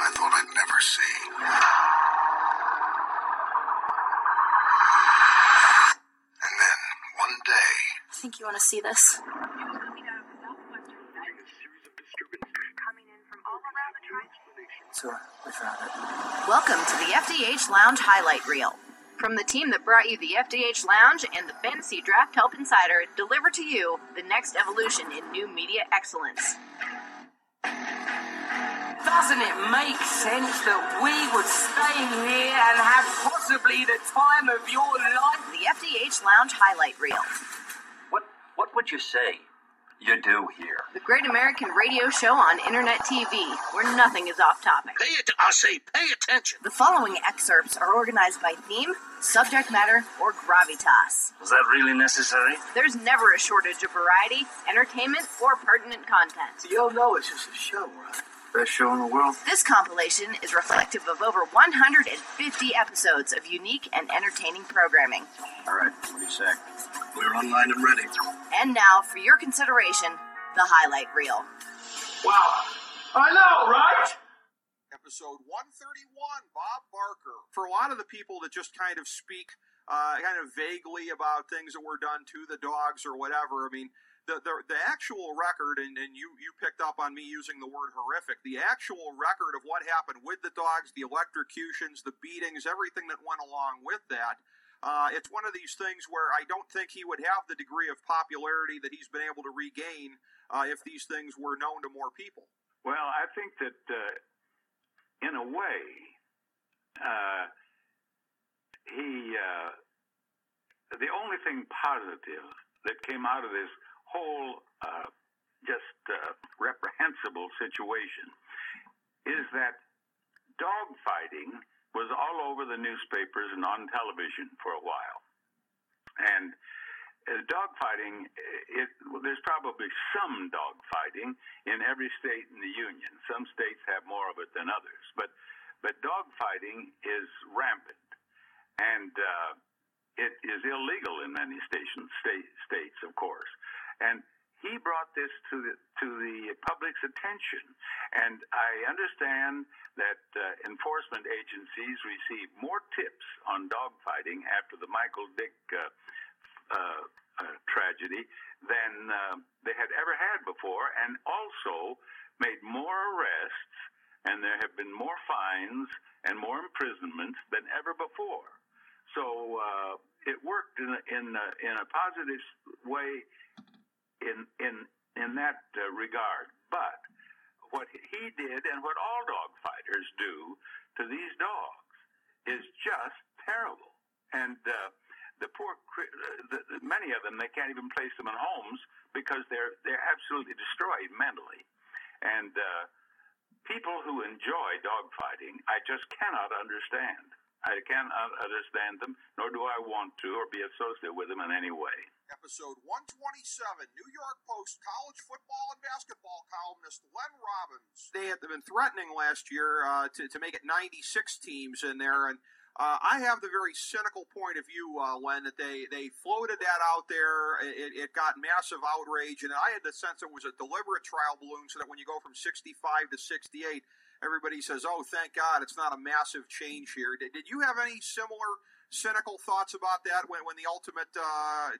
I thought I'd never see. And then, one day, I think you want to see this. So we found it. Welcome to the FDH Lounge Highlight Reel. From the team that brought you the FDH Lounge and the Fantasy Draft Help Insider, deliver to you the next evolution in new media excellence. Doesn't it make sense that we would stay here and have possibly the time of your life? The FDH Lounge Highlight Reel. What what would you say you do here? The great American radio show on internet TV, where nothing is off topic. pay it. I say, pay attention. The following excerpts are organized by theme, subject matter, or gravitas. Was that really necessary? There's never a shortage of variety, entertainment, or pertinent content. You'll know it's just a show, right? Best show in the world. This compilation is reflective of over 150 episodes of unique and entertaining programming. All right, what do you say? We're online and ready. And now, for your consideration, the highlight reel. Wow. I know, right? episode 131 bob barker for a lot of the people that just kind of speak uh, kind of vaguely about things that were done to the dogs or whatever i mean the, the, the actual record and, and you, you picked up on me using the word horrific the actual record of what happened with the dogs the electrocutions the beatings everything that went along with that uh, it's one of these things where I don't think he would have the degree of popularity that he's been able to regain uh, if these things were known to more people. Well, I think that uh, in a way, uh, he uh, the only thing positive that came out of this whole uh, just uh, reprehensible situation is that dogfighting was all over the newspapers and on television for a while, and uh, dogfighting, it, there's probably some dogfighting in every state in the union. Some states have more of it than others, but but dogfighting is rampant, and uh, it is illegal in many station, state, states, of course. And he brought this to the to the public's attention, and I understand that uh, enforcement agencies receive more tips on dogfighting after the Michael Vick. Uh, uh, uh, tragedy than uh, they had ever had before, and also made more arrests, and there have been more fines and more imprisonments than ever before. So uh, it worked in a, in a, in a positive way in in in that uh, regard. But what he did and what all dog fighters do to these dogs is just terrible. And uh, the poor, uh, the, the, many of them, they can't even place them in homes because they're they're absolutely destroyed mentally. And uh, people who enjoy dog fighting, I just cannot understand. I cannot understand them, nor do I want to, or be associated with them in any way. Episode 127, New York Post college football and basketball columnist Lenn Robbins. They had been threatening last year uh, to, to make it 96 teams in there, and uh, I have the very cynical point of view, uh, Lenn, that they, they floated that out there. It, it got massive outrage, and I had the sense it was a deliberate trial balloon so that when you go from 65 to 68, everybody says, oh, thank God, it's not a massive change here. Did, did you have any similar cynical thoughts about that when, when the ultimate uh,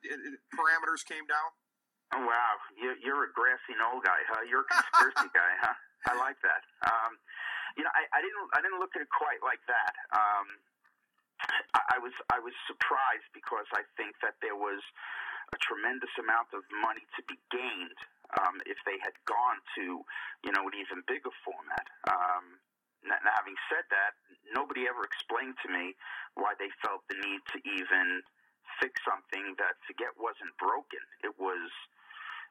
parameters came down? Oh wow, you're, you're a grassy knoll guy, huh? You're a conspiracy guy, huh? I like that. Um, you know, I, I didn't I didn't look at it quite like that. Um, I, I was I was surprised because I think that there was a tremendous amount of money to be gained um, if they had gone to you know an even bigger format. Um, now, having said that, nobody ever explained to me why they felt the need to even fix something that forget wasn't broken. It was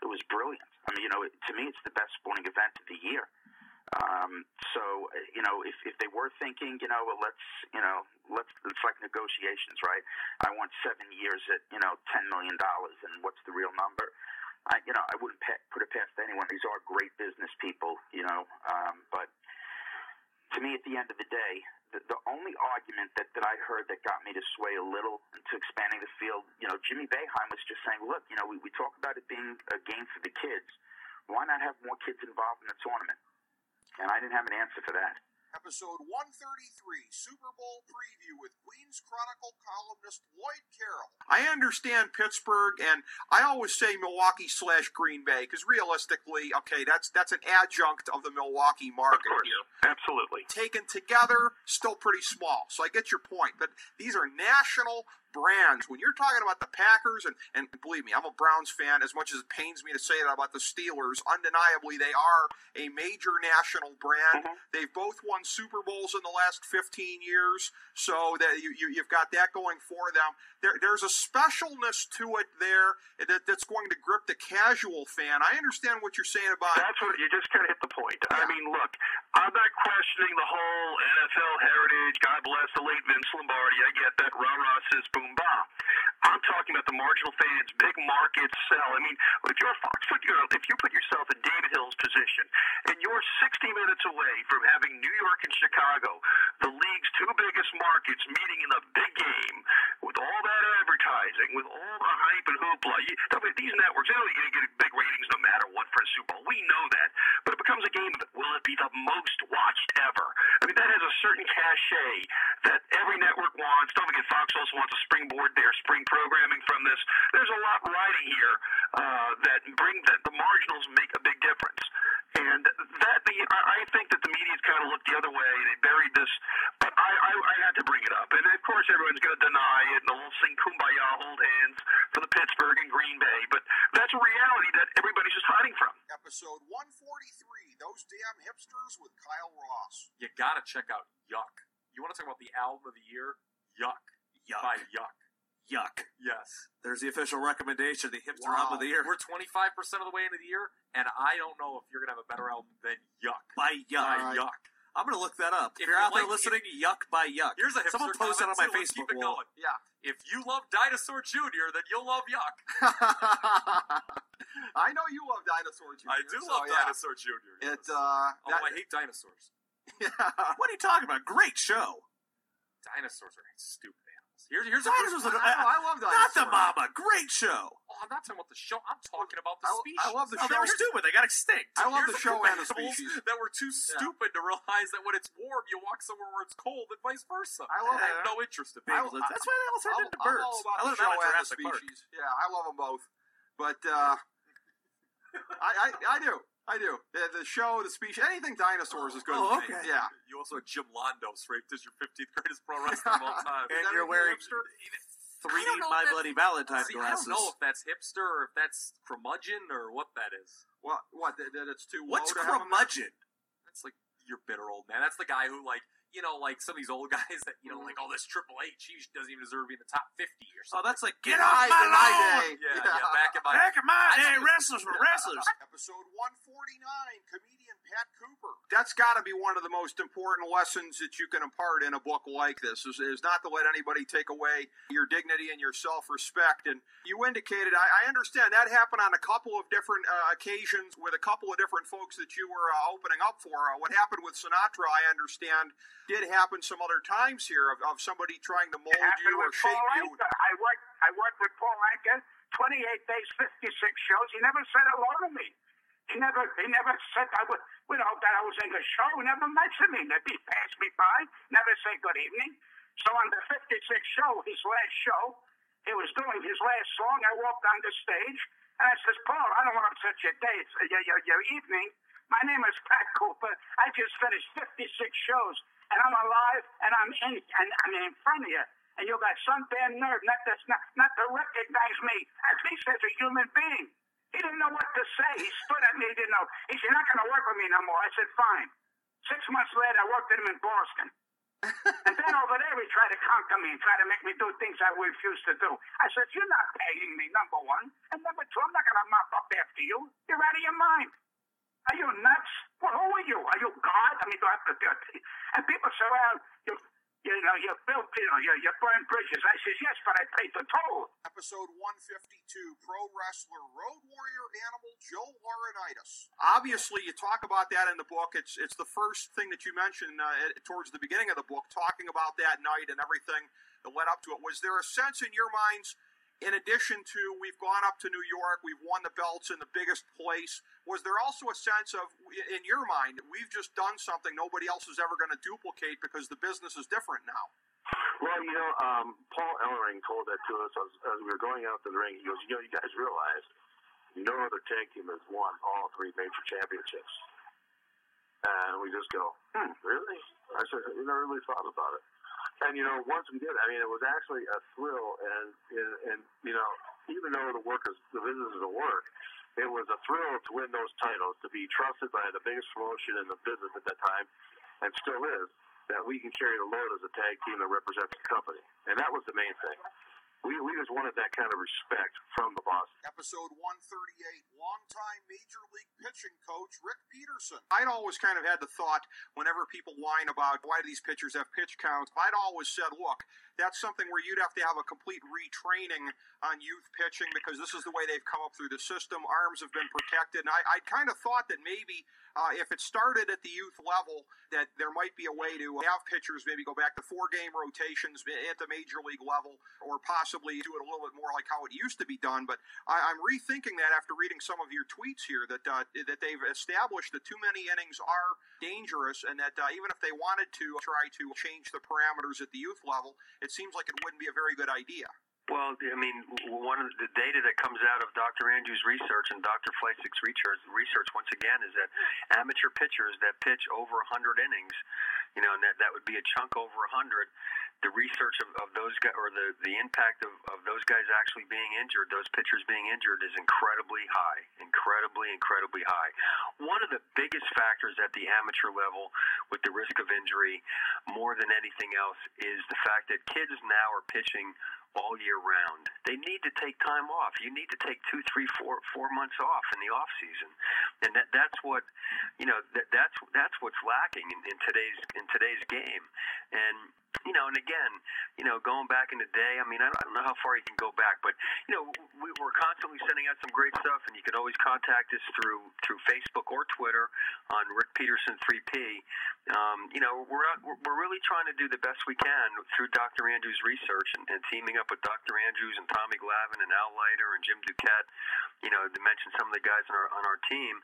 it was brilliant. I mean, you know, to me, it's the best sporting event of the year. Um, so, you know, if, if they were thinking, you know, well, let's, you know, let's, it's like negotiations, right? I want seven years at, you know, $10 million and what's the real number? I, you know, I wouldn't put it past anyone. These are great business people, you know, um, but to me, at the end of the day, the, the only argument that, that I heard that got me to sway a little into expanding the field, you know, Jimmy Boeheim was just saying, look, you know, we, we talk about it being a game for the kids. Why not have more kids involved in the tournament? And I didn't have an answer for that. Episode 133, Super Bowl preview with Queens Chronicle columnist Lloyd Carroll. I understand Pittsburgh, and I always say Milwaukee slash Green Bay because realistically, okay, that's that's an adjunct of the Milwaukee market here. Absolutely. Taken together, still pretty small. So I get your point, but these are national brands. When you're talking about the Packers, and, and believe me, I'm a Browns fan, as much as it pains me to say that about the Steelers, undeniably they are a major national brand. Mm-hmm. They've both won Super Bowls in the last 15 years, so that you, you, you've got that going for them. There, there's a specialness to it there that, that's going to grip the casual fan. I understand what you're saying about That's what you just kind of hit the point. I mean, look, I'm not questioning the whole NFL heritage. God bless the late Vince Lombardi. I get that. Rah rah sis boom bah. I'm talking about the marginal fans, big market sell. I mean, if you're a Fox girl, if you put yourself in David Hill's position, and you're 60 minutes away from having New York and Chicago, the league's two biggest markets, meeting in a big game with all that advertising, with all the hype and hoopla. You, these networks, they're going to get big ratings no matter what for a Super Bowl. We know that. But it becomes a game of will it be the most watched ever? I mean, that has a certain cachet that every network wants. Don't forget, Fox also wants a springboard their spring programming from this. There's a lot riding here uh, that bring that the marginals make a big difference. And that the I I think that the media's kind of looked the other way. They buried this, but I, I, I had to bring it up. And of course, everyone's going to deny it, and they'll sing "Kumbaya," hold hands for the Pittsburgh and Green Bay. But that's a reality that everybody's just hiding from. episode 143, Those Damn Hipsters with Kyle Ross. You gotta check out Yuck. You want to talk about the album of the year? Yuck. Yuck. By Yuck. Yuck. Yes. There's the official recommendation, the hipster album of the year. We're 25% of the way into the year, and I don't know if you're going to have a better album than Yuck. By Yuck. By Yuck. I'm going to look that up. If, If you're you out there like- listening, Yuck by Yuck. Here's a hipster Someone post that on my too. Facebook keep it wall. going. Yeah. If you love Dinosaur Jr., then you'll love Yuck. I know you love Dinosaur Jr. I do so, love yeah. Dinosaur Jr. It, uh, Although that- I hate dinosaurs. What are you talking about? Great show. Dinosaurs are stupid. Here's, here's a Dinosaurs first- are- I, love Not Dinosaur. the mama. Great show. Oh, I'm not talking about the show. I'm talking about the I- species. I love the Oh, show. they were stupid. They got extinct. I love Here's the show and the species. That were too stupid to realize that when it's warm, you walk somewhere where it's cold, and vice versa. I love have that. no interest in I- pigs. That's why they all turned I'm, into I'm birds. all about I the let show and the Jurassic Park. Yeah, I love them both. But uh, I, I I do. I do. The, the show, the species, anything dinosaurs is good. Oh, with me. okay. Yeah. You also had Jim Londos ranked as your 15th greatest pro wrestler of all time. And you're a wearing hipster? 3D I My Bloody Valentine See, I glasses. don't know if that's hipster or if that's curmudgeon or what that is. What? What? That, that it's too What's low to have 'em? curmudgeon? That's like your bitter old man. That's the guy who like you know like some of these old guys that you know like oh this Triple H he doesn't even deserve to be in the top 50 or something. Oh, that's like get In off my- my in my lawn. day. yeah, yeah, back in my Back in my I day, wrestlers were wrestlers. Episode 149, comedian Pat Cooper. That's got to be one of the most important lessons that you can impart in a book like this is, is not to let anybody take away your dignity and your self-respect. And you indicated, I, I understand that happened on a couple of different uh, occasions with a couple of different folks that you were uh, opening up for. Uh, what happened with Sinatra, I understand, did happen some other times here of, of somebody trying to mold you or shape Paul you. Anka. I worked. I worked with Paul Anka. Twenty-eight days, fifty-six shows. He never said hello to me. He never. He never said I would. You know that I was in the show. He never mentioned me. He passed me by. Never said good evening. So on the fifty-six show, his last show, he was doing his last song. I walked on the stage and I says, Paul, I don't want to upset your day, your, your, your evening. My name is Pat Cooper. I just finished 56 shows, and I'm alive, and I'm in, and I'm in front of you. And you got some damn nerve not to, not, not to recognize me, at least as a human being. He didn't know what to say. He stood at me, he didn't know. He said, You're not going to work with me no more. I said, Fine. Six months later, I worked with him in Boston. and then over there, he tried to conquer me and try to make me do things I refused to do. I said, You're not paying me, number one. And number two, I'm not going to mop up after you. You're out of your mind. Are you nuts? Well, who are you? Are you God? I mean, do I have to do it? And people say, well, you, you know, you built, you know, you, you burned bridges. I says, yes, but I paid the toll. Episode 152, pro wrestler, road warrior animal Joe Laurinaitis. Obviously, you talk about that in the book. It's it's the first thing that you mentioned uh, towards the beginning of the book, talking about that night and everything that led up to it. Was there a sense in your minds, in addition to we've gone up to New York, we've won the belts in the biggest place, was there also a sense of, in your mind, we've just done something nobody else is ever going to duplicate because the business is different now? Well, you know, um, Paul Ellering told that to us as, as we were going out to the ring. He goes, you know, you guys realize no other tag team has won all three major championships. And we just go, hmm, really? I said, you never really thought about it. And, you know, once we did, I mean, it was actually a thrill. And, and, and you know, even though the work is, the business is a work, it was a thrill to win those titles, to be trusted by the biggest promotion in the business at that time, and still is, that we can carry the load as a tag team that represents the company. And that was the main thing. We, we just wanted that kind of respect from the boss. Episode 138, longtime Major League pitching coach Rick Peterson. I'd always kind of had the thought whenever people whine about why do these pitchers have pitch counts, I'd always said, look, that's something where you'd have to have a complete retraining on youth pitching because this is the way they've come up through the system. Arms have been protected. And I, I kind of thought that maybe uh, if it started at the youth level, that there might be a way to have pitchers maybe go back to four game rotations at the major league level or possibly do it a little bit more like how it used to be done. But I, I'm rethinking that after reading some of your tweets here that, uh, that they've established that too many innings are dangerous and that uh, even if they wanted to try to change the parameters at the youth level, it seems like it wouldn't be a very good idea. Well, I mean, one of the data that comes out of Dr. Andrews' research and Dr. Fleisig's research, research once again, is that amateur pitchers that pitch over 100 innings, you know, and that, that would be a chunk over 100, the research of, of those guys, or the, the impact of, of those guys actually being injured, those pitchers being injured, is incredibly high. Incredibly, incredibly high. One of the biggest factors at the amateur level with the risk of injury, more than anything else, is the fact that kids now are pitching all year round. They need to take time off. You need to take two, three, four, four months off in the off season, and that that's what you know. That, that's that's what's lacking in, in today's in today's game, and you know, and again, you know, going back in the day, I mean, I don't, know how far you can go back, but you know, we, we're constantly sending out some great stuff, and you can always contact us through through Facebook or Twitter on Rick Peterson 3P. Um, you know, we're we're really trying to do the best we can through Dr. Andrews' research and, and teaming up with Dr. Andrews and Tommy Glavine and Al Leiter and Jim Duquette. You know, to mention some of the guys on our on our team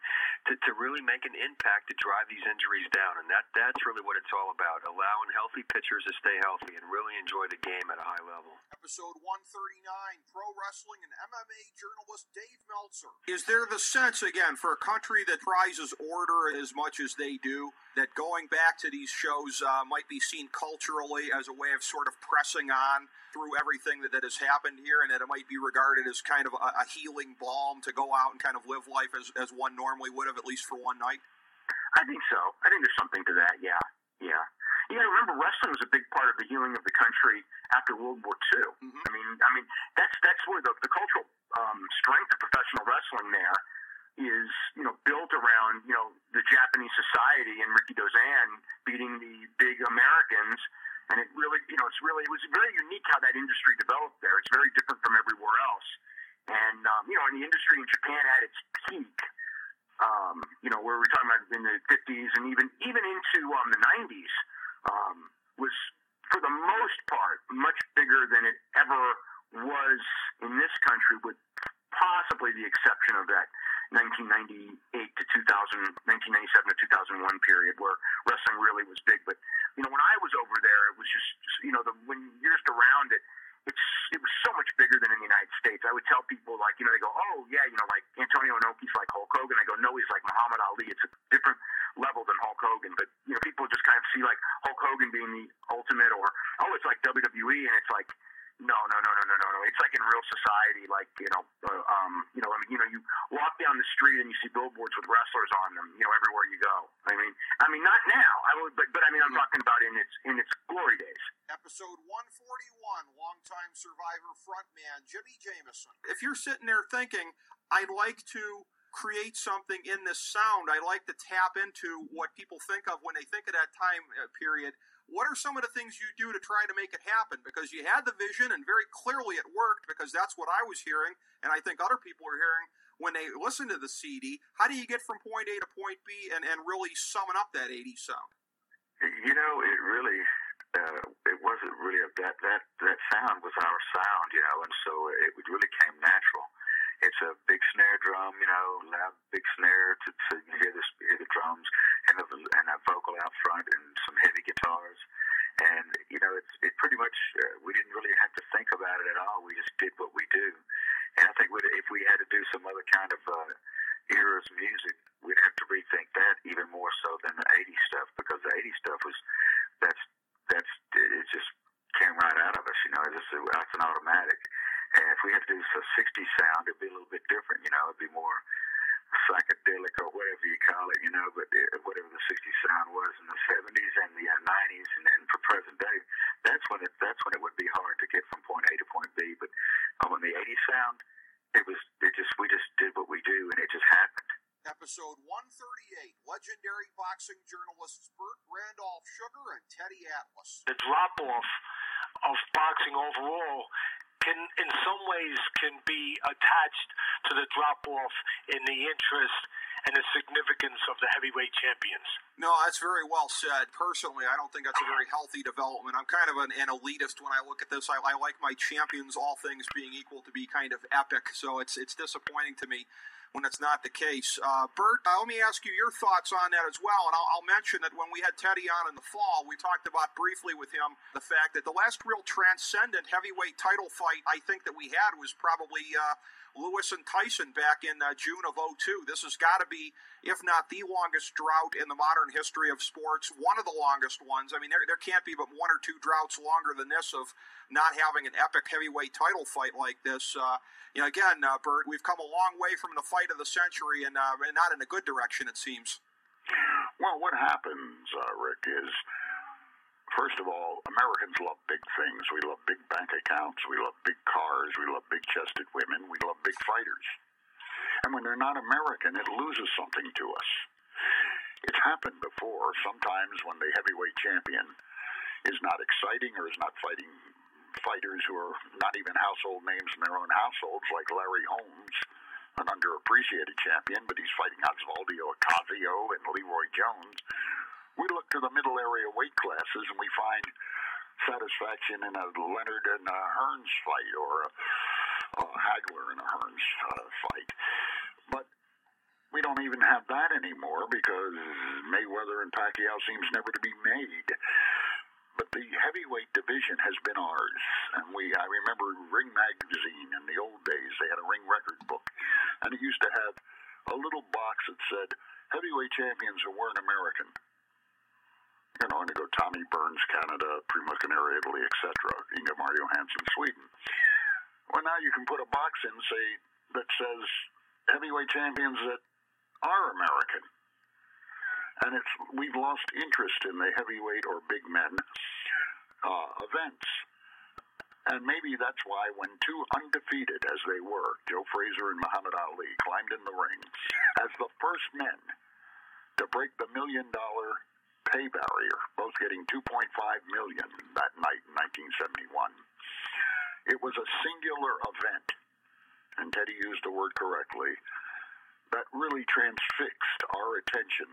to, to really make an impact to drive these injuries down, and that that's really what it's all about: allowing healthy pitchers to stay healthy and really enjoy the game at a high level. Episode 139, pro wrestling and MMA journalist Dave Meltzer. Is there the sense, again, for a country that prizes order as much as they do, that going back to these shows uh, might be seen culturally as a way of sort of pressing on through everything that, that has happened here, and that it might be regarded as kind of a, a healing balm to go out and kind of live life as, as one normally would have, at least for one night? I think so. I think there's something to that. Yeah, yeah. You know, remember wrestling was a big part of the healing of the country after World War II. Mm-hmm. I mean, I mean that's that's where the, the cultural um, strength of professional wrestling there is, you know, built around you know the Japanese society and Rikidozan beating the big Americans. And it really, you know, it's really, it was very unique how that industry developed there. It's very different from everywhere else. And, um, you know, and the industry in Japan had its peak, um, you know, where we're talking about in the 50s and even, even into um, the 90s, um, was for the most part much bigger than it ever was in this country, with possibly the exception of that 1998 to 2000, 1997 to 2001 period where wrestling really was big. But you know, when I was over there, it was just you know, the, when you're just around it, it's it was so much bigger than in the United States. I would tell people like you know, they go, oh yeah, you know, like Antonio Inoki's like Hulk Hogan. I go, no, he's like Muhammad Ali. It's a different level than Hulk Hogan. But you know, people just kind of see like Hulk Hogan being the ultimate, or oh, it's like WWE, and it's like no, no, no, no, no, no, no. It's like in real society, like you know, uh, um, you know, I mean, you know, you walk down the street and you see billboards with wrestlers on them, you know, everywhere you go. I mean, I mean, not now. I would, but but I mean, I'm talking about in its in its glory days. Episode 141, longtime survivor frontman Jimi Jamison. If you're sitting there thinking, I'd like to create something in this sound, I like to tap into what people think of when they think of that time uh, period. What are some of the things you do to try to make it happen? Because you had the vision and very clearly it worked because that's what I was hearing, and I think other people are hearing when they listen to the CD. How do you get from point A to point B and, and really summon up that 80 sound? You know, it really, uh, it wasn't really a, that that that sound was our sound, you know, and so it really came natural. it's a big snare drum, you know, loud big snare to, to hear the hear the drums and the and a vocal out front and some heavy guitars. And you know, it's it pretty much uh, we didn't really have to think about it at all. We just did what we do. And I think if we had to do some other kind of uh, era's music, we'd have to rethink that even more so than the '80s stuff because the '80s stuff was that's that's it just came right out of us. You know, just, that's an automatic. And if we had to do a '60s sound, it'd be a little bit different. You know, it'd be more psychedelic or whatever you call it. You know, but it, whatever the '60s sound was in the '70s and the uh, '90s, and then for present day, that's when it that's when it would be hard to get from point A to point B. But when the '80s sound, it was it just we just did what we do, and it. Episode 138 Legendary boxing journalists Bert Randolph Sugar and Teddy Atlas. The drop off of boxing overall can, in some ways, can be attached to the drop off in the interest and the significance of the heavyweight champions. No, that's very well said. Personally, I don't think that's a very healthy development. I'm kind of an, an elitist when I look at this. I, I like my champions, all things being equal, to be kind of epic. So it's it's disappointing to me when it's not the case. Uh, Bert, uh, let me ask you your thoughts on that as well. And I'll, I'll, mention that when we had Teddy on in the fall, we talked about briefly with him the fact that the last real transcendent heavyweight title fight I think that we had was probably. Uh, Lewis and Tyson back in uh, June of 02. This has got to be, if not the longest drought in the modern history of sports, one of the longest ones. I mean, there, there can't be but one or two droughts longer than this of not having an epic heavyweight title fight like this. Uh, you know, again, uh, Bert, we've come a long way from the fight of the century and uh, not in a good direction, it seems. Well, what happens, uh, Rick, is First of all, Americans love big things. We love big bank accounts. We love big cars. We love big chested women. We love big fighters. And when they're not American, it loses something to us. It's happened before. Sometimes when the heavyweight champion is not exciting or is not fighting fighters who are not even household names in their own households, like Larry Holmes, an underappreciated champion, but he's fighting Osvaldo Ocasio and Leroy Jones we look to the middle area weight classes and we find satisfaction in a Leonard and a Hearns fight or a, a Hagler and a Hearns uh, fight. But we don't even have that anymore because Mayweather and Pacquiao seems never to be made. But the heavyweight division has been ours, and we. I remember Ring magazine in the old days. They had a Ring record book, and it used to have a little box that said heavyweight champions who weren't American you know, and you go Tommy Burns, Canada, Primo Carnera, Italy, etc., Ingemar Johansson, Sweden. Well, now you can put a box in, say, that says heavyweight champions that are American. And it's we've lost interest in the heavyweight or big men uh, events. And maybe that's why when two undefeated as they were, Joe Frazier and Muhammad Ali, climbed in the ring as the first men to break the million dollar pay barrier, both getting 2.5 million that night in 1971. It was a singular event, and Teddy used the word correctly, that really transfixed our attention.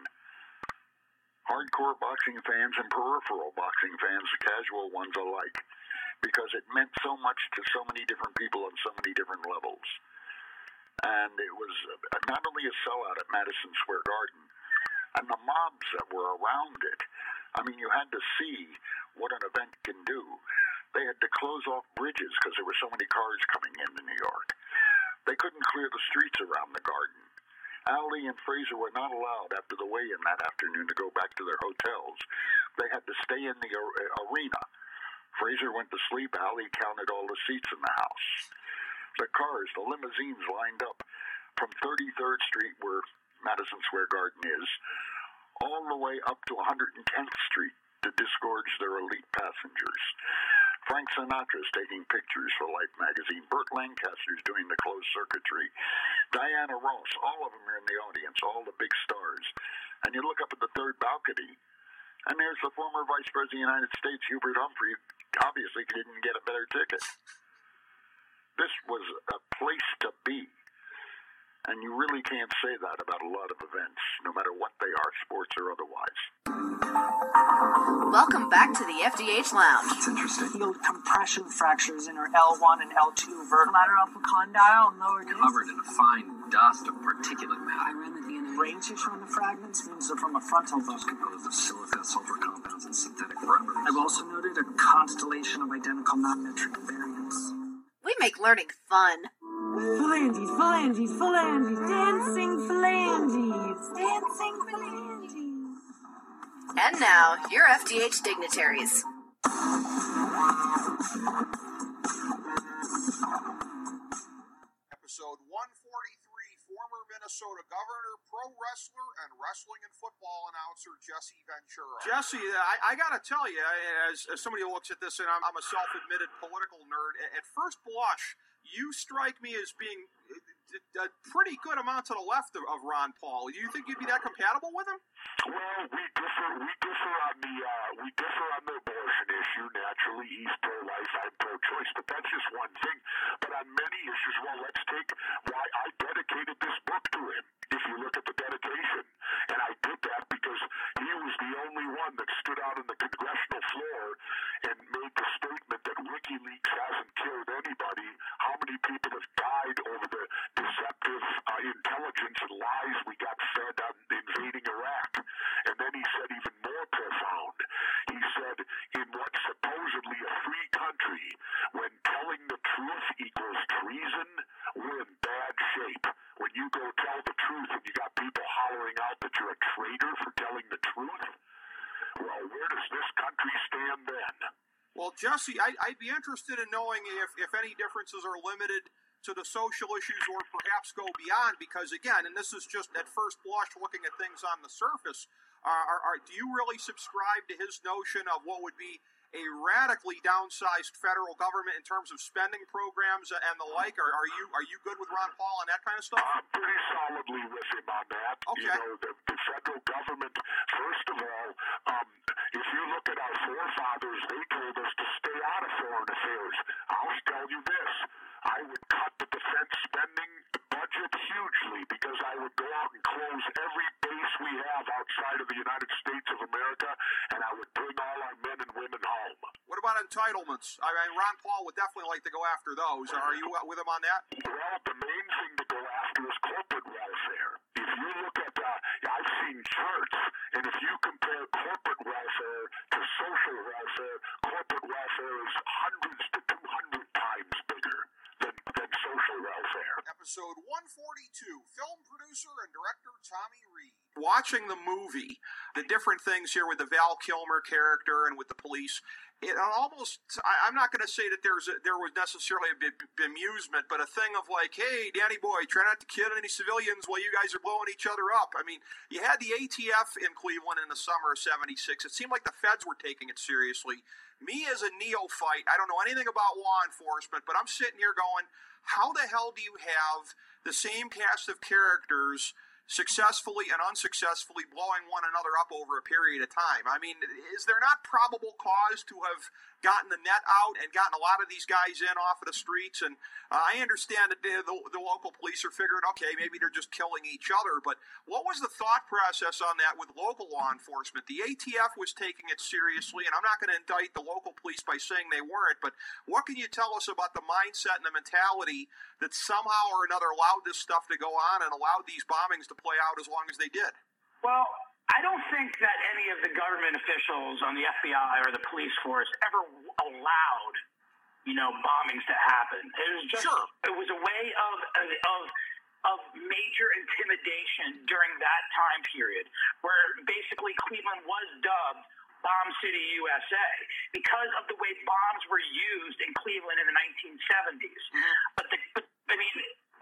Hardcore boxing fans and peripheral boxing fans, casual ones alike, because it meant so much to so many different people on so many different levels. And it was not only a sellout at Madison Square Garden, and the mobs that were around it. I mean, you had to see what an event can do. They had to close off bridges because there were so many cars coming into New York. They couldn't clear the streets around the garden. Ali and Frazier were not allowed after the weigh-in that afternoon to go back to their hotels. They had to stay in the uh, arena. Frazier went to sleep. Ali counted all the seats in the house. The cars, the limousines lined up from 33rd Street, where Madison Square Garden is, all the way up to 110th Street to disgorge their elite passengers. Frank Sinatra is taking pictures for Life magazine. Burt Lancaster is doing the closed circuitry. Diana Ross, all of them are in the audience, all the big stars. And you look up at the third balcony, and there's the former Vice President of the United States, Hubert Humphrey. Obviously, didn't get a better ticket. This was a place to be. And you really can't say that about a lot of events, no matter what they are, sports or otherwise. Welcome back to the FDH Lounge. It's interesting. Field compression fractures in her L1 and L2 vertebrae. Lateral condyle and lower disc. Covered in a fine dust of particulate matter. I matter. ran the DNA. Brain tissue on the fragments means they're from a frontal lobe. Composed of silica, sulfur compounds, and synthetic rubber. I've also noted a constellation of identical non-metric variants. We make learning fun. Phalanges, phalanges, phalanges, dancing phalanges, dancing phalanges. And now, your FDH dignitaries. Episode 143 Former Minnesota Governor, pro wrestler, and wrestling and football announcer Jesse Ventura. Jesse, I, I got to tell you, as, as somebody who looks at this, and I'm, I'm a self admitted political nerd, at first blush, you strike me as being a pretty good amount to the left of, of Ron Paul. Do you think you'd be that compatible with him? Well, we differ. We differ on the uh, we differ on the abortion issue. Naturally, he's pro-life, I'm pro-choice, but that's just one thing. But on many issues, well, let's take why I dedicated this book to him. If you look at the dedication, and I did that because he was the only one that stood out on the congressional floor and made the statement that WikiLeaks hasn't killed anybody. How many people have died over the deceptive uh, intelligence and lies we got fed on invading Iraq? And then he said even more profound. He said, in what supposedly a free country, when telling the truth equals treason, we're in bad shape. When you go tell the truth and you got people hollering out that you're a traitor for telling the truth, well, where does this country stand then? Well, Jesse, I, I'd be interested in knowing if, if any differences are limited to the social issues or perhaps go beyond, because again, and this is just at first blush looking at things on the surface, uh, are, are, do you really subscribe to his notion of what would be a radically downsized federal government in terms of spending programs and the like? Are, are you are you good with Ron Paul and that kind of stuff? I'm pretty solidly with him on that. Okay. You know, the, the federal government, first of all, um, if you look at our forefathers, they told us to stay out of foreign affairs. I'll tell you this. I would cut the defense spending budget hugely because I would go out and close every base we have outside of the United States of America, and I would bring all our men and women home. What about entitlements? I mean, Ron Paul would definitely like to go after those. Are you with him on that? Well, the main thing to go after is corporate welfare. If you look at, uh, I've seen charts, and if you compare corporate welfare to social welfare, corporate welfare is hundreds to 200 times bigger than, than social welfare. Episode 142, film producer and director Tommy Reid. Watching the movie, the different things here with the Val Kilmer character and with the police, it almost, I, I'm not going to say that there's a, there was necessarily a bit amusement, but a thing of like, hey, Danny boy, try not to kill any civilians while you guys are blowing each other up. I mean, you had the ATF in Cleveland in the summer of 76. It seemed like the feds were taking it seriously. Me as a neophyte, I don't know anything about law enforcement, but I'm sitting here going, how the hell do you have the same cast of characters successfully and unsuccessfully blowing one another up over a period of time? I mean, is there not probable cause to have gotten the net out and gotten a lot of these guys in off of the streets? And uh, I understand that the, the, the local police are figuring, okay, maybe they're just killing each other, but what was the thought process on that with local law enforcement? The ATF was taking it seriously, and I'm not going to indict the local police by saying they weren't, but what can you tell us about the mindset and the mentality that somehow or another allowed this stuff to go on and allowed these bombings to play out as long as they did? Well, I don't think that any of the government officials on the FBI or the police force ever allowed, you know, bombings to happen. It was just Sure. it was a way of of of major intimidation during that time period, where basically Cleveland was dubbed Bomb City, USA, because of the way bombs were used in Cleveland in the 1970s. Mm-hmm. But, the, but I mean,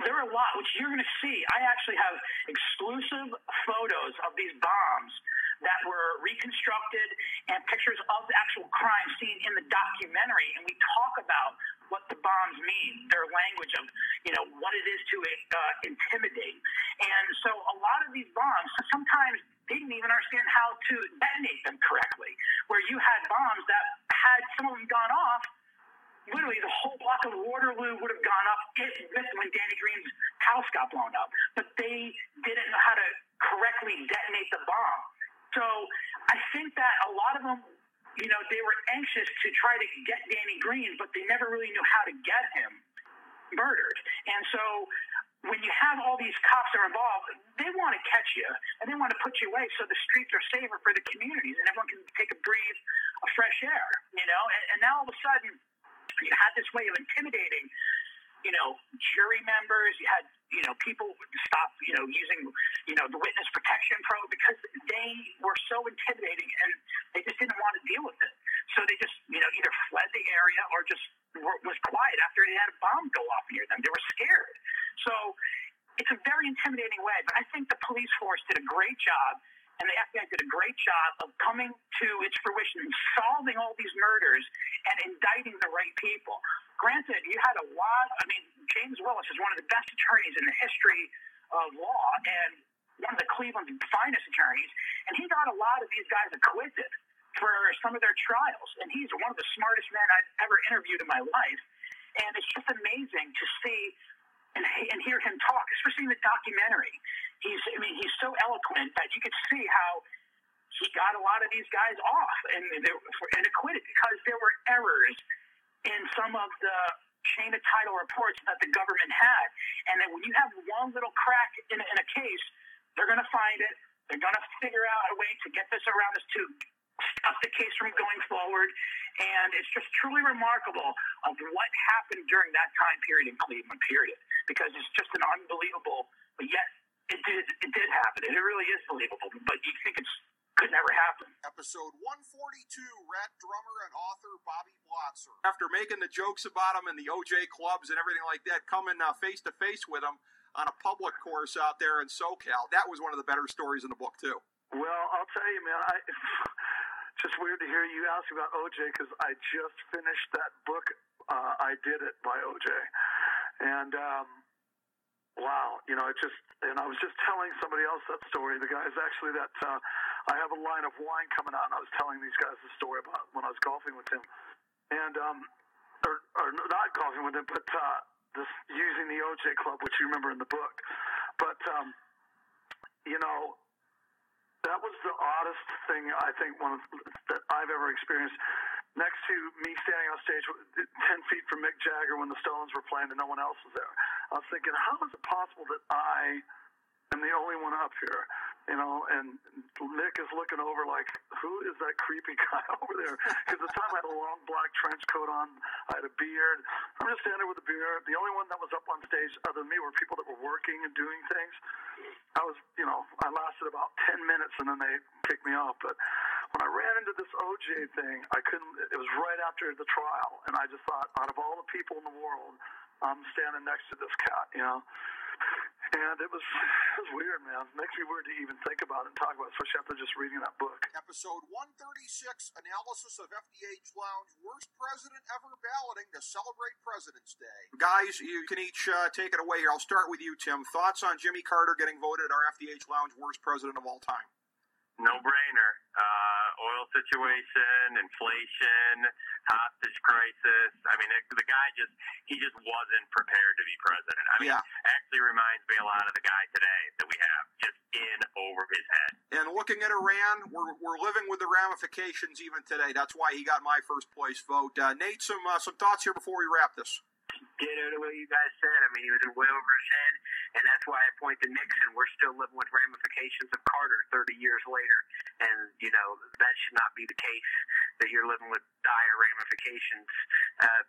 there are a lot which you're going to see. I actually have exclusive photos of these bombs that were reconstructed and pictures of the actual crime scene in the documentary, and we talk about what the bombs mean, their language of, you know, what it is to uh, intimidate. And so a lot of these bombs, sometimes they didn't even understand how to detonate them correctly, where you had bombs that had some of them gone off, literally the whole block of Waterloo would have gone up if, when Danny Greene's house got blown up. But they didn't know how to correctly detonate the bomb. So I think that a lot of them you know, they were anxious to try to get Danny Greene, but they never really knew how to get him murdered. And so when you have all these cops that are involved, they want to catch you and they want to put you away so the streets are safer for the communities and everyone can take a breathe of fresh air, you know? And, and now all of a sudden, you had this way of intimidating, you know, jury members. You had, you know, people stop, you know, using, you know, the witness protection pro because they were so intimidating and they just didn't want to deal with it. So they just, you know, either fled the area or just were, was quiet after they had a bomb go off near them. They were scared. So it's a very intimidating way. But I think the police force did a great job and the FBI did a great job of coming to its fruition solving all these murders and indicting the right people. Granted, you had a lot, I mean, James Willis is one of the best attorneys in the history of law and one of the Cleveland's finest attorneys, and he got a lot of these guys acquitted for some of their trials. And he's one of the smartest men I've ever interviewed in my life. And it's just amazing to see and, and hear him talk, especially in the documentary. He's, I mean, he's so eloquent that you could see how he got a lot of these guys off and and acquitted because there were errors in some of the chain of title reports that the government had. And then when you have one little crack in, in a case, they're going to find it. They're going to figure out a way to get this around us to stop the case from going forward. And it's just truly remarkable of what happened during that time period in Cleveland, period. Because it's just an unbelievable, but yet it did it did happen. And it really is believable. But you think it's could never happen. Episode 142, Ratt drummer and author Bobby Blotzer. After making the jokes about him and the OJ clubs and everything like that, coming face to face with him on a public course out there in SoCal, that was one of the better stories in the book, too. Well, I'll tell you, man. I, it's just weird to hear you ask about OJ because I just finished that book. Uh, I did it by OJ, and um, wow, you know, it just. And I was just telling somebody else that story. The guy's actually that. Uh, I have a line of wine coming out, and I was telling these guys the story about when I was golfing with him, and um, or, or not golfing with him, but uh, this using the OJ Club, which you remember in the book. But um, you know, that was the oddest thing I think one that I've ever experienced. Next to me standing on stage, ten feet from Mick Jagger when the Stones were playing, and no one else was there. I was thinking, how is it possible that I am the only one up here? You know, and Mick is looking over like, who is that creepy guy over there? Because the time I had a long black trench coat on, I had a beard. I'm just standing with a beard. The only one that was up on stage other than me were people that were working and doing things. I was, you know, I lasted about 10 minutes and then they kicked me off. But when I ran into this OJ thing, I couldn't, it was right after the trial. And I just thought, out of all the people in the world, I'm standing next to this cat, you know. And it was it was weird, man. It makes me weird to even think about it and talk about it, especially after just reading that book. Episode 136, analysis of FDH Lounge, worst president ever balloting to celebrate President's Day. Guys, you can each uh, take it away here. I'll start with you, Tim. Thoughts on Jimmy Carter getting voted our FDH Lounge worst president of all time? No brainer. Uh, oil situation, inflation, hostage crisis. I mean, it, the guy just, he just wasn't prepared to be president. I mean, Yeah. actually reminds me a lot of the guy today that we have, just in over his head. And looking at Iran, we're, we're living with the ramifications even today. That's why he got my first place vote. Uh, Nate, some uh, some thoughts here before we wrap this. Ditto to what you guys said. I mean, he was in way over his head, and that's why I point to Nixon. We're still living with ramifications of Carter 30 years later, and you know that should not be the case. That you're living with dire ramifications. Uh,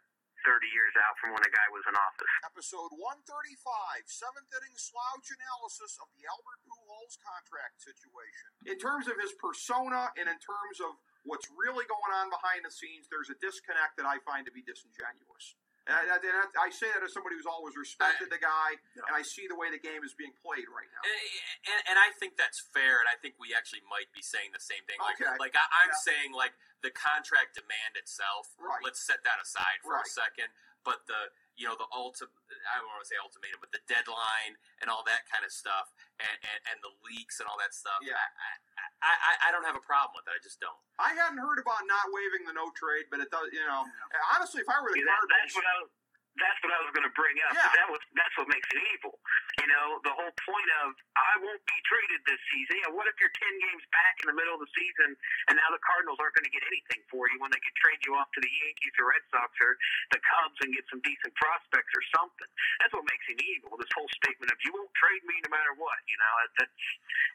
30 years out from when a guy was in office. Episode 135, seventh inning slouch analysis of the Albert Pujols contract situation. In terms of his persona and in terms of what's really going on behind the scenes, there's a disconnect that I find to be disingenuous. And I, and I- I say that as somebody who's always respected the guy, and I see the way the game is being played right now. and, and I think that's fair, and I think we actually might be saying the same thing. Like, Okay. like I, I'm Yeah. saying, like the contract demand itself. Right. Let's set that aside for Right. a second. But the you know the ultimate, I don't want to say ultimatum, but the deadline and all that kind of stuff, and, and, and the leaks and all that stuff. Yeah. I, I, I, I don't have a problem with it. I just don't. I hadn't heard about not waiving the no trade, but it does. You know, honestly, if I were the See, that- Cardinals, that's what I was, that's what I was going to bring up. Yeah. That was that's what makes it evil. You know, the whole point of I won't be traded this season. Yeah, what if you're ten games back in the middle of the season and now the Cardinals aren't going to get anything for you when they could trade you off to the Yankees or Red Sox or the Cubs and get some decent prospects or something. That's what makes him evil. This whole statement of you won't trade me no matter what. You know, that, that's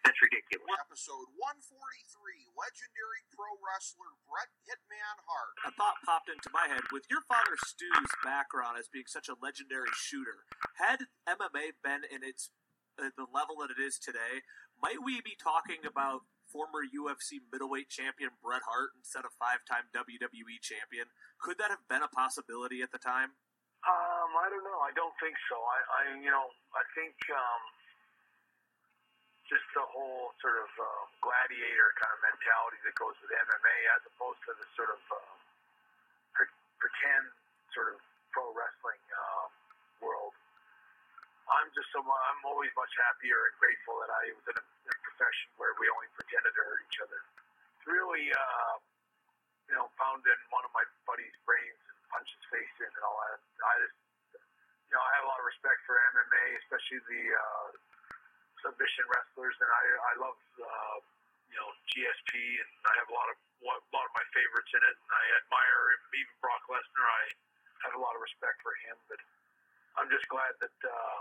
that's ridiculous. Episode 143, legendary pro wrestler Bret Hitman Hart. A thought popped into my head. With your father Stu's background as being such a legendary shooter, had MMA been in its uh, the level that it is today, might we be talking about former UFC middleweight champion Bret Hart instead of five-time WWE champion? Could that have been a possibility at the time? Um, I don't know. I don't think so. I, I you know, I think um, just the whole sort of uh, gladiator kind of mentality that goes with MMA, as opposed to the sort of uh, pre- pretend sort of pro wrestling um, world. I'm just so I'm always much happier and grateful that I was in a, in a profession where we only pretended to hurt each other. It's really, uh, you know, found in one of my buddy's brains and punched his face in and all that. I just, you know, I have a lot of respect for MMA, especially the uh, submission wrestlers, and I I love uh, you know GSP, and I have a lot of a lot of my favorites in it, and I admire even Brock Lesnar. I have a lot of respect for him, but I'm just glad that uh,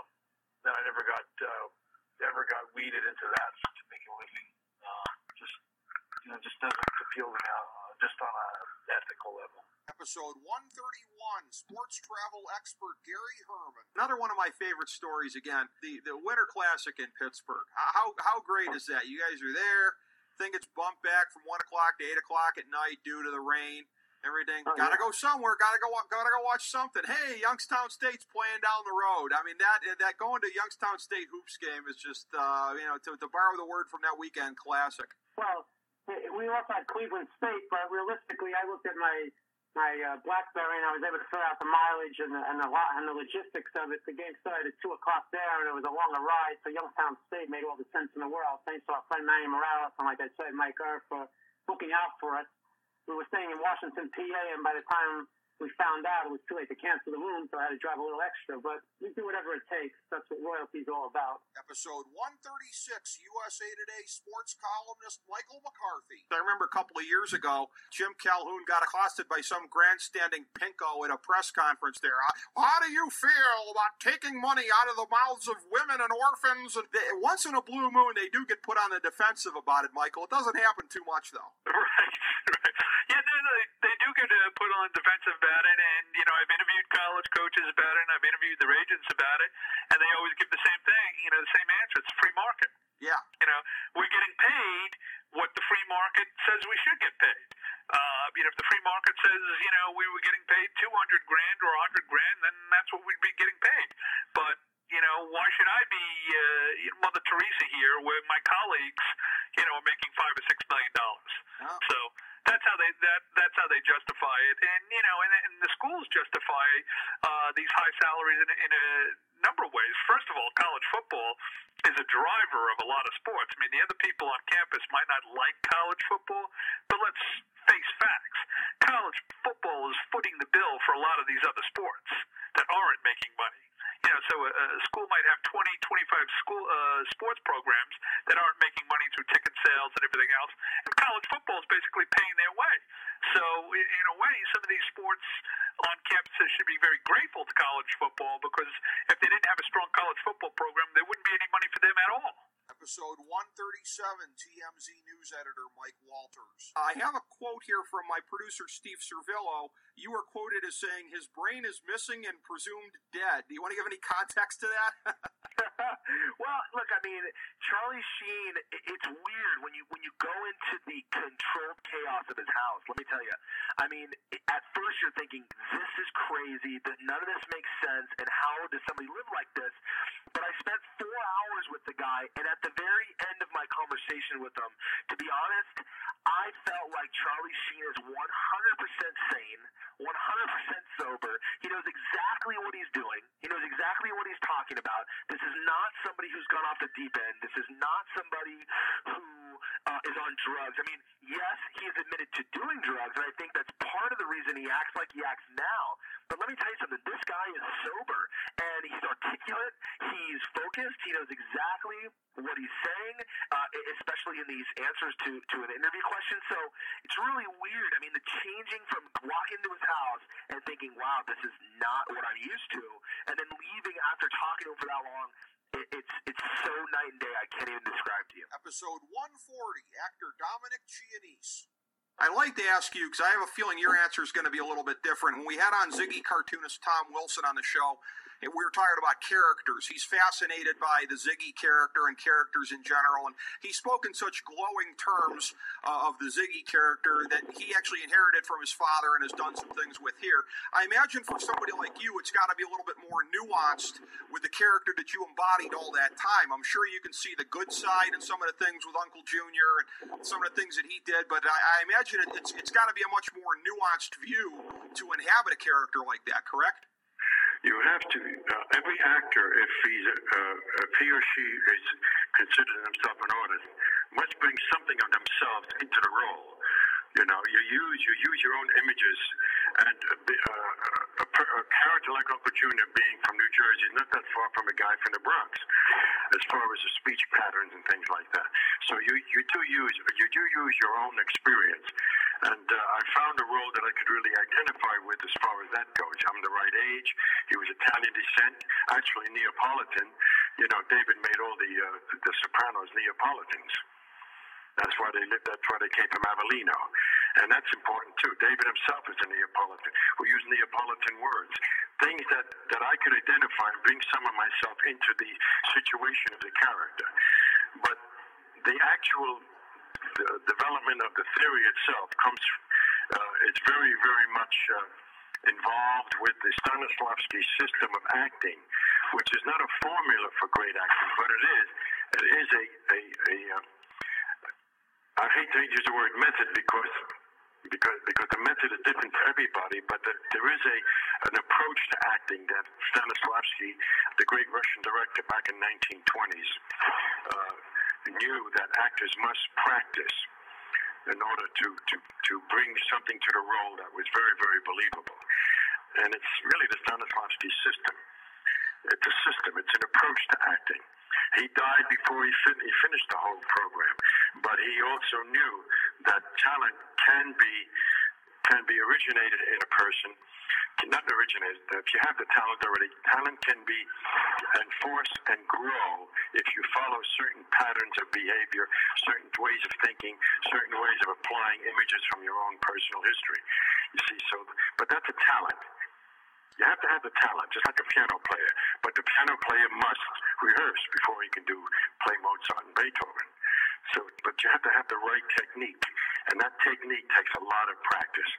that I never got uh, never got weeded into that to make a living. Uh, just you know, just doesn't appeal to me uh, just on a ethical level. Episode 131, sports travel expert Gary Herman. Another one of my favorite stories, again, the, the Winter Classic in Pittsburgh. How, how great is that? You guys are there. Thing gets bumped back from 1 o'clock to 8 o'clock at night due to the rain. Everything. Oh, gotta yeah. go somewhere. Gotta go. Gotta go watch something. Hey, Youngstown State's playing down the road. I mean that that going to Youngstown State hoops game is just uh, you know to, to borrow the word from that weekend classic. Well, we also had Cleveland State, but realistically, I looked at my my uh, BlackBerry and I was able to figure out the mileage and the and the, and the logistics of it. The game started at two o'clock there, and it was a longer ride. So Youngstown State made all the sense in the world. Thanks to our friend Manny Morales and, like I said, Mike Err for booking out for us. We were staying in Washington, PA, and by the time we found out, it was too late to cancel the room, so I had to drive a little extra. But we do whatever it takes. That's what royalty's all about. Episode 136, USA Today sports columnist Michael McCarthy. I remember a couple of years ago, Jim Calhoun got accosted by some grandstanding pinko at a press conference there. How do you feel about taking money out of the mouths of women and orphans? And they, once in a blue moon, they do get put on the defensive about it, Michael. It doesn't happen too much, though. Yeah, they, they, they do get uh, put on defensive about it, and you know I've interviewed college coaches about it, and I've interviewed their agents about it, and they always give the same thing, you know, the same answer. It's free market. Yeah. You know, we're getting paid what the free market says we should get paid. Uh, you know, if the free market says, you know, we were getting paid 200 grand or 100 grand, then that's what we'd be getting paid. But, you know, why should I be uh, Mother Teresa here where my colleagues, you know, are making five or six million dollars? So that's how they that that's how they justify it, and you know, and, and the schools justify uh, these high salaries in, in a number of ways. First of all, college football is a driver of a lot of sports. I mean, the other people on campus might not like college football, but let's face facts: college football is footing the bill for a lot of these other sports that aren't making money. You know, so a, a school might have 20, 25 school uh, sports programs that aren't making money through ticket sales and everything else, and college football is basically paying their way. So, in, in a way, some of these sports on campuses should be very grateful to college football because if they didn't have a strong college football program, there wouldn't be any money for them at all. Episode 137, TMZ news editor Mike Walters. I have a quote here from my producer Steve Servillo. You were quoted as saying his brain is missing and presumed dead. Do you want to give any context to that? well, look, I mean, Charlie Sheen. It's weird when you when you go into the controlled chaos of his house. Let me tell you. I mean, at first you're thinking this is crazy. That none of this makes sense. And how does somebody live like this? Spent four hours with the guy, and at the very end of my conversation with him, to be honest, I felt like Charlie Sheen is 100% sane, 100% sober. He knows exactly what he's doing. He knows exactly what he's talking about. This is not somebody who's gone off the deep end. This is not somebody who uh, is on drugs. I mean, yes, he has admitted to doing drugs, and I think that's part of the reason he acts like he acts now. But let me tell you something. This guy is sober and he's articulate. He's focused. He knows exactly what he's saying, uh, especially in these answers to, to an interview question. So it's really weird. I mean, the changing from walking into his house and thinking, wow, this is not what I'm used to, and then leaving after talking to him for that long. It, it's it's so night and day. I can't even describe to you. Episode 140, actor Dominic Chianese. I'd like to ask you, because I have a feeling your answer is going to be a little bit different. When we had on Ziggy cartoonist Tom Wilson on the show, we were talking about characters. He's fascinated by the Ziggy character and characters in general, and he spoke in such glowing terms uh, of the Ziggy character that he actually inherited from his father and has done some things with here. I imagine for somebody like you, it's got to be a little bit more nuanced with the character that you embodied all that time. I'm sure you can see the good side and some of the things with Uncle Junior and some of the things that he did, but I, I imagine it, it's it's got to be a much more nuanced view to inhabit a character like that. Correct? You have to. Uh, every actor, if he's uh, if he or she is considered himself an artist, must bring something of themselves into the role. You know, you use you use your own images, and uh, uh, a, a character like Uncle Junior, being from New Jersey, not that far from a guy from the Bronx, as far as the speech patterns and things like that. So you you do use you do use your own experience. And uh, I found a role that I could really identify with as far as that goes. I'm the right age. He was Italian descent, actually Neapolitan. You know, David made all the uh, the Sopranos Neapolitans. That's why they lived. That's why they came from Avellino, and that's important too. David himself is a Neapolitan. We use Neapolitan words, things that that I could identify and bring some of myself into the situation of the character. But the actual the development of the theory itself comes. Uh, it's very, very much uh, involved with the Stanislavski system of acting, which is not a formula for great acting, but it is. It is a. a, a uh, I hate to use the word method because because because the method is different for everybody, but the, there is a an approach to acting that Stanislavski, the great Russian director back in 1920s, uh, knew that actors must practice in order to, to, to bring something to the role that was very, very believable. And it's really the Stanislavski system. It's a system, it's an approach to acting. He died before he, fin- he finished the whole program, but he also knew that talent can be can be originated in a person, not originated. If you have the talent already, talent can be enforced and grow if you follow certain patterns of behavior, certain ways of thinking, certain ways of applying images from your own personal history. You see, so but that's a talent. You have to have the talent, just like a piano player. But the piano player must rehearse before he can do play Mozart and Beethoven. So, but you have to have the right technique, and that technique takes a lot of practice.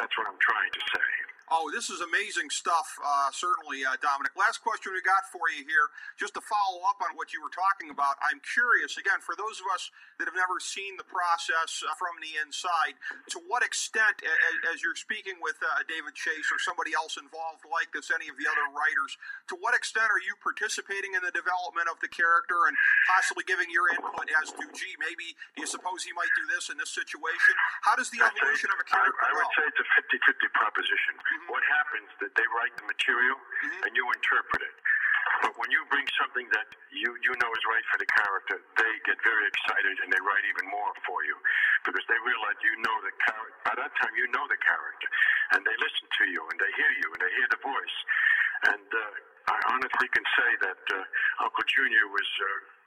That's what I'm trying to say. Oh, this is amazing stuff, uh, certainly, uh, Dominic. Last question we got for you here, just to follow up on what you were talking about. I'm curious, again, for those of us that have never seen the process uh, from the inside, to what extent, as, as you're speaking with uh, David Chase or somebody else involved like this, any of the other writers, to what extent are you participating in the development of the character and possibly giving your input as to, gee, maybe do you suppose he might do this in this situation? How does the evolution of a character I, I would say it's a 50 50 proposition. Mm-hmm. What happens that they write the material and you interpret it. But when you bring something that you, you know is right for the character, they get very excited and they write even more for you because they realize you know the character. By that time, you know the character, and they listen to you and they hear you and they hear the voice. And uh, I honestly can say that uh, Uncle Junior was. Uh,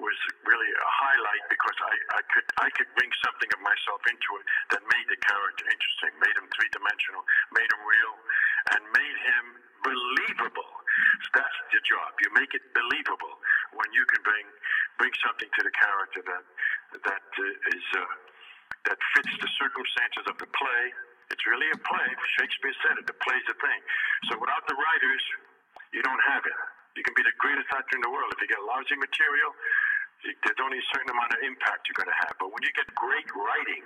was really a highlight because I, I could I could bring something of myself into it that made the character interesting, made him three dimensional, made him real, and made him believable. So that's the job. You make it believable when you can bring bring something to the character that that uh, is uh, that fits the circumstances of the play. It's really a play. Shakespeare said it. The play's a thing. So without the writers, you don't have it. You can be the greatest actor in the world. If you get lousy material, there's only a certain amount of impact you're going to have. But when you get great writing,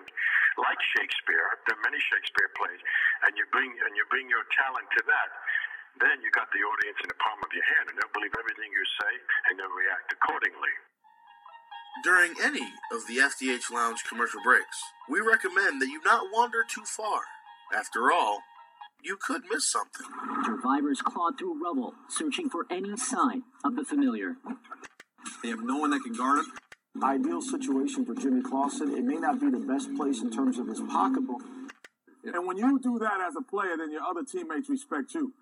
like Shakespeare, there are many Shakespeare plays, and you bring and you bring your talent to that, then you got the audience in the palm of your hand, and they'll believe everything you say, and they'll react accordingly. During any of the FDH Lounge commercial breaks, we recommend that you not wander too far. After all, you could miss something. Survivors clawed through rubble, searching for any sign of the familiar. They have no one that can guard him. Ideal situation for Jimmy Clausen. It may not be the best place in terms of his pocketbook. And when you do that as a player, then your other teammates respect you.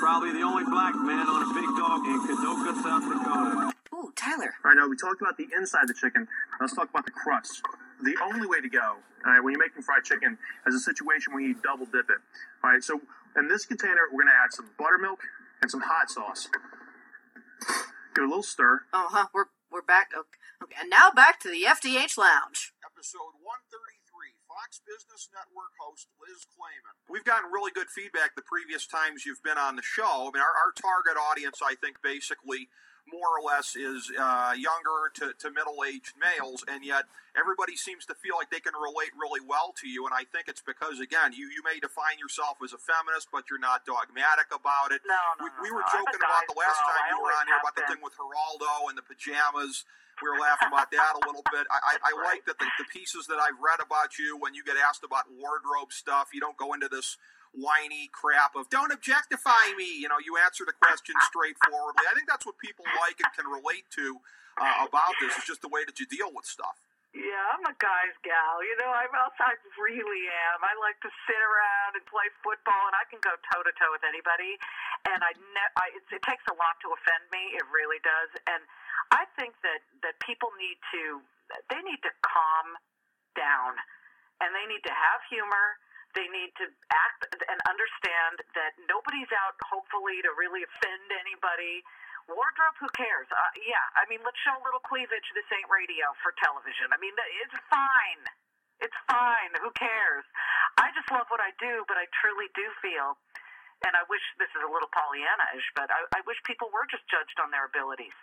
Probably the only black man on a big dog in Kadoka, South Dakota. Ooh, Tyler. All right, now we talked about the inside of the chicken. Let's talk about the crust. The only way to go, all right, when you're making fried chicken, is a situation where you double dip it. All right, so in this container, we're going to add some buttermilk and some hot sauce. Give it a little stir. Uh huh. We're we're back. Okay. okay, and now back to the FDH Lounge. Episode 133, Fox Business Network host Liz Claman. We've gotten really good feedback the previous times you've been on the show. I mean, our, our target audience, I think, basically more or less is uh, younger to, to middle-aged males, and yet everybody seems to feel like they can relate really well to you. And I think it's because, again, you, you may define yourself as a feminist, but you're not dogmatic about it. No, no, we, we were no. Joking about the last guy's time you were on here about the thing with Geraldo and the pajamas. We were laughing about that a little bit. I, I, I like that the, the pieces that I've read about you when you get asked about wardrobe stuff, you don't go into this whiny crap of don't objectify me. You know, you answer the question straightforwardly. I think that's what people like and can relate to uh, about this. It's just the way that you deal with stuff. Yeah, I'm a guy's gal. You know, I'm. I really am. I like to sit around and play football, and I can go toe to toe with anybody. And I, ne- I it, it takes a lot to offend me. It really does. And I think that that people need to they need to calm down, and they need to have humor. They need to act and understand that nobody's out, hopefully, to really offend anybody. Wardrobe, who cares? Uh, yeah, I mean, let's show a little cleavage. This ain't radio for television. I mean, it's fine. It's fine. Who cares? I just love what I do, but I truly do feel, and I wish this is a little Pollyanna-ish, but I, I wish people were just judged on their abilities.